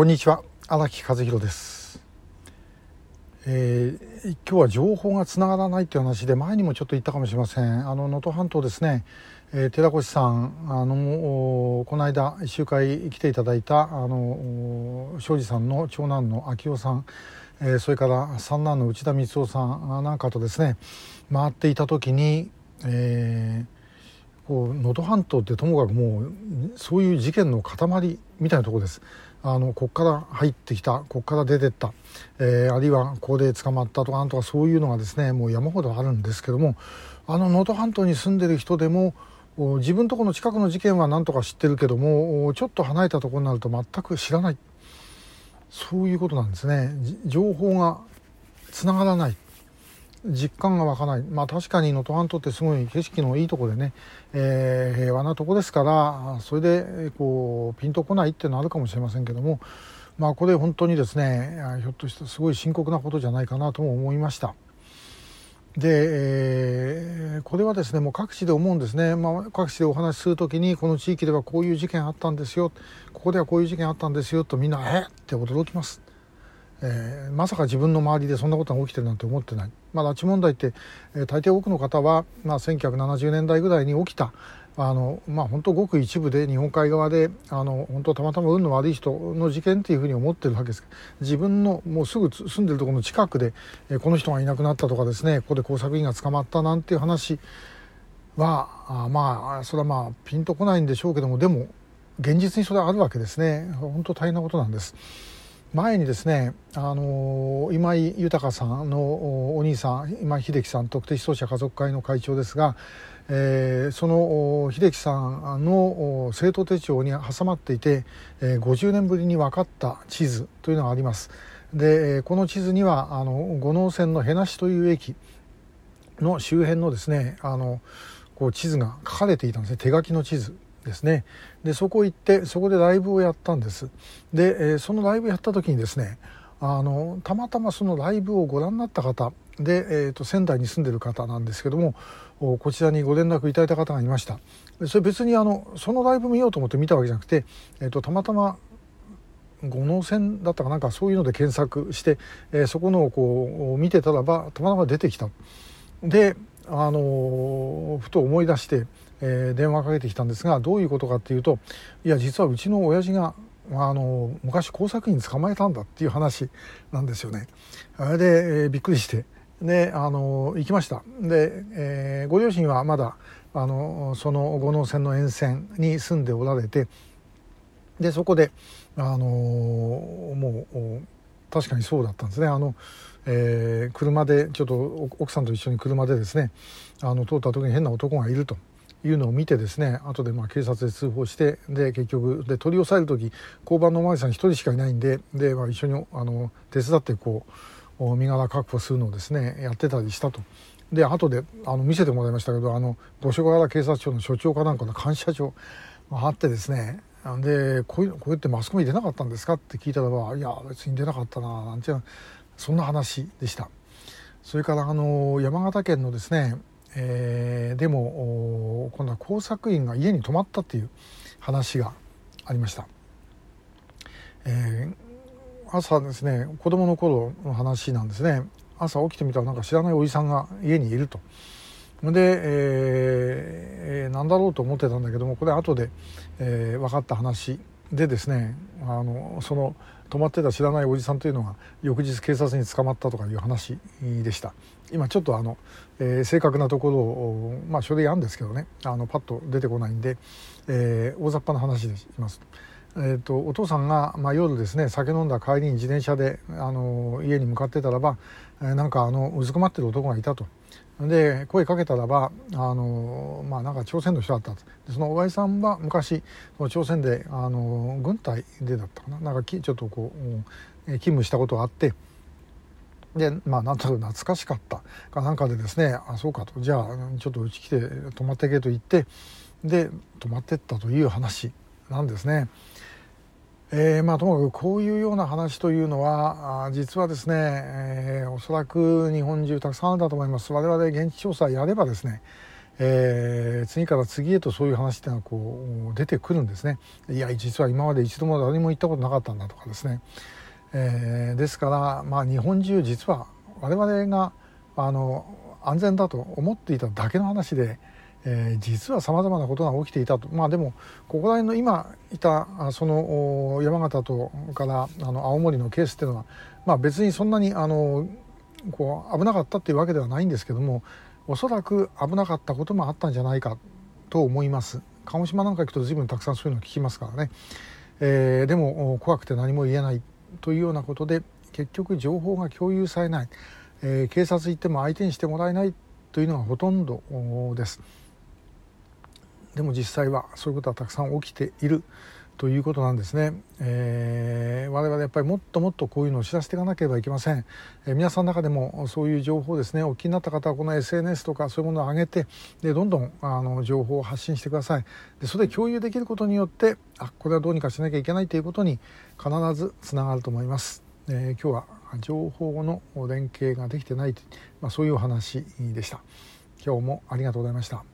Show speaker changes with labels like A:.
A: こんにちは。荒木和弘です、えー、今日は情報がつながらないという話で前にもちょっと言ったかもしれません。あの能登半島ですね、えー、寺越さんあのこの間1週間来ていただいたあの庄司さんの長男の昭夫さん、えー、それから三男の内田光夫さんなんかとですね回っていた時に、えー、能登半島ってともかくもうそういう事件の塊みたいなとこです。あのここから入ってきたここから出てった、えー、あるいはここで捕まったとかなんとかそういうのがですねもう山ほどあるんですけどもあの能登半島に住んでる人でも自分とこの近くの事件は何とか知ってるけどもちょっと離れたところになると全く知らない。そういうことなんですね。情報がつながらない。実感が湧かない、まあ、確かに能登半島ってすごい景色のいいとこでね、えー、平和なとこですからそれでこうピンとこないっていうのはあるかもしれませんけども、まあ、これ本当にですねひょっとしてすごい深刻なことじゃないかなとも思いました。で、えー、これはですねもう各地で思うんですね、まあ、各地でお話しする時にこの地域ではこういう事件あったんですよここではこういう事件あったんですよとみんな「えっ!」って驚きます。えー、まさか自分の周りでそんなことが起きてるなんて思ってない、まあ、拉致問題って、えー、大抵多くの方は、まあ、1970年代ぐらいに起きた。あの、まあ、本当ごく一部で日本海側であの本当たまたま運の悪い人の事件っていうふうに思ってるわけです。自分のもうすぐ住んでるところの近くで、えー、この人がいなくなったとかですねここで工作員が捕まったなんていう話はあまあそれはまあピンとこないんでしょうけどもでも現実にそれはあるわけですね。本当大変なことなんです。前にですね、あの今井豊さんのお兄さん今井秀樹さん特定失踪者家族会の会長ですが、えー、その秀樹さんの生徒手帳に挟まっていて、えー、50年ぶりに分かった地図というのがあります。でこの地図にはあの五能線の辺無という駅の周辺のですねあのこう地図が書かれていたんですね。手書きの地図。ですね。でそこ行ってそこでライブをやったんです。で、えー、そのライブやった時にですねあのたまたまそのライブをご覧になった方で、えーと、仙台に住んでる方なんですけどもこちらにご連絡いただいた方がいました。それ別にあのそのライブ見ようと思って見たわけじゃなくて、えーと、たまたま五能線だったかなんかそういうので検索して、えー、そこのをこう見てたらばたまたま出てきた。であのふと思い出してえー、電話かけてきたんですがどういうことかっていうといや実はうちの親父があの昔工作員捕まえたんだっていう話なんですよね。あれで、えー、びっくりしてであの行きました。で、えー、ご両親はまだあのその五能線の沿線に住んでおられてでそこであのもう確かにそうだったんですね。あの、えー、車でちょっと奥さんと一緒に車でですねあの通った時に変な男がいると。いうのを見てですね後でまあ警察で通報してで結局で取り押さえる時交番のお巡りさん1人しかいないんでで、まあ、一緒にあの手伝ってこう身柄確保するのをですねやってたりしたと。で後であの見せてもらいましたけどあの五所川原警察署の署長かなんかの感謝状があってですねでこういうこうやってマスコミ出なかったんですかって聞いたらばいや別に出なかったななんてそんな話でしたそれからあの山形県のですねえー、でも今度は工作員が家に泊まったっていう話がありました、えー、朝ですね子供の頃の話なんですね。朝起きてみたらなんか知らないおじさんが家にいると。で、えー、何だろうと思ってたんだけどもこれ後で、えー、分かった話でですねあのその泊まってた知らないおじさんというのが翌日警察に捕まったとかいう話でした。今ちょっとあの、えー、正確なところをまあ書類あるんですけどね。あのパッと出てこないんで、えー、大雑把な話でします。えーと、お父さんが、まあ、夜ですね酒飲んだ帰りに自転車であの家に向かってたらば、えー、なんかあのうずくまってる男がいたと。で声かけたらばあの、まあ、なんか朝鮮の人だったでそのおやさんは昔朝鮮であの軍隊でだったかな。なんかきちょっとこう勤務したことがあって。でまあなんとなく懐かしかった。かなんかでですねあそうかと。じゃあちょっとうち来て泊まってけと言って。で泊まってったという話なんですね。えー、まあともかくこういうような話というのは実はですね、えー、おそらく日本中たくさんあるんだと思います。我々現地調査やればですね、えー、次から次へとそういう話っていうのはこう出てくるんですね。いや実は今まで一度も誰も言ったことなかったんだとかですね、え、ですからまあ日本中実は我々があの安全だと思っていただけの話で、えー、実はさまざまなことが起きていたと。まあでもここら辺の今いたその山形とからあの青森のケースっていうのは、まあ、別にそんなにあのこう危なかったっていうわけではないんですけどもおそらく危なかったこともあったんじゃないかと思います。鹿児島なんか行くと随分たくさんそういうの聞きますからね、えー、でも怖くて何も言えないというようなことで結局情報が共有されない、えー、警察行っても相手にしてもらえないというのがほとんどです。でも実際はそういうことはたくさん起きているということなんですね、えー、我々やっぱりもっともっとこういうのを知らせていかなければいけません、えー、皆さんの中でもそういう情報ですね。お気になった方はこの SNS とかそういうものを上げてでどんどんあの情報を発信してください。でそれで共有できることによってあこれはどうにかしなきゃいけないということに必ずつながると思います、えー、今日は情報の連携ができてない、まあ、そういうお話でした。今日もありがとうございました。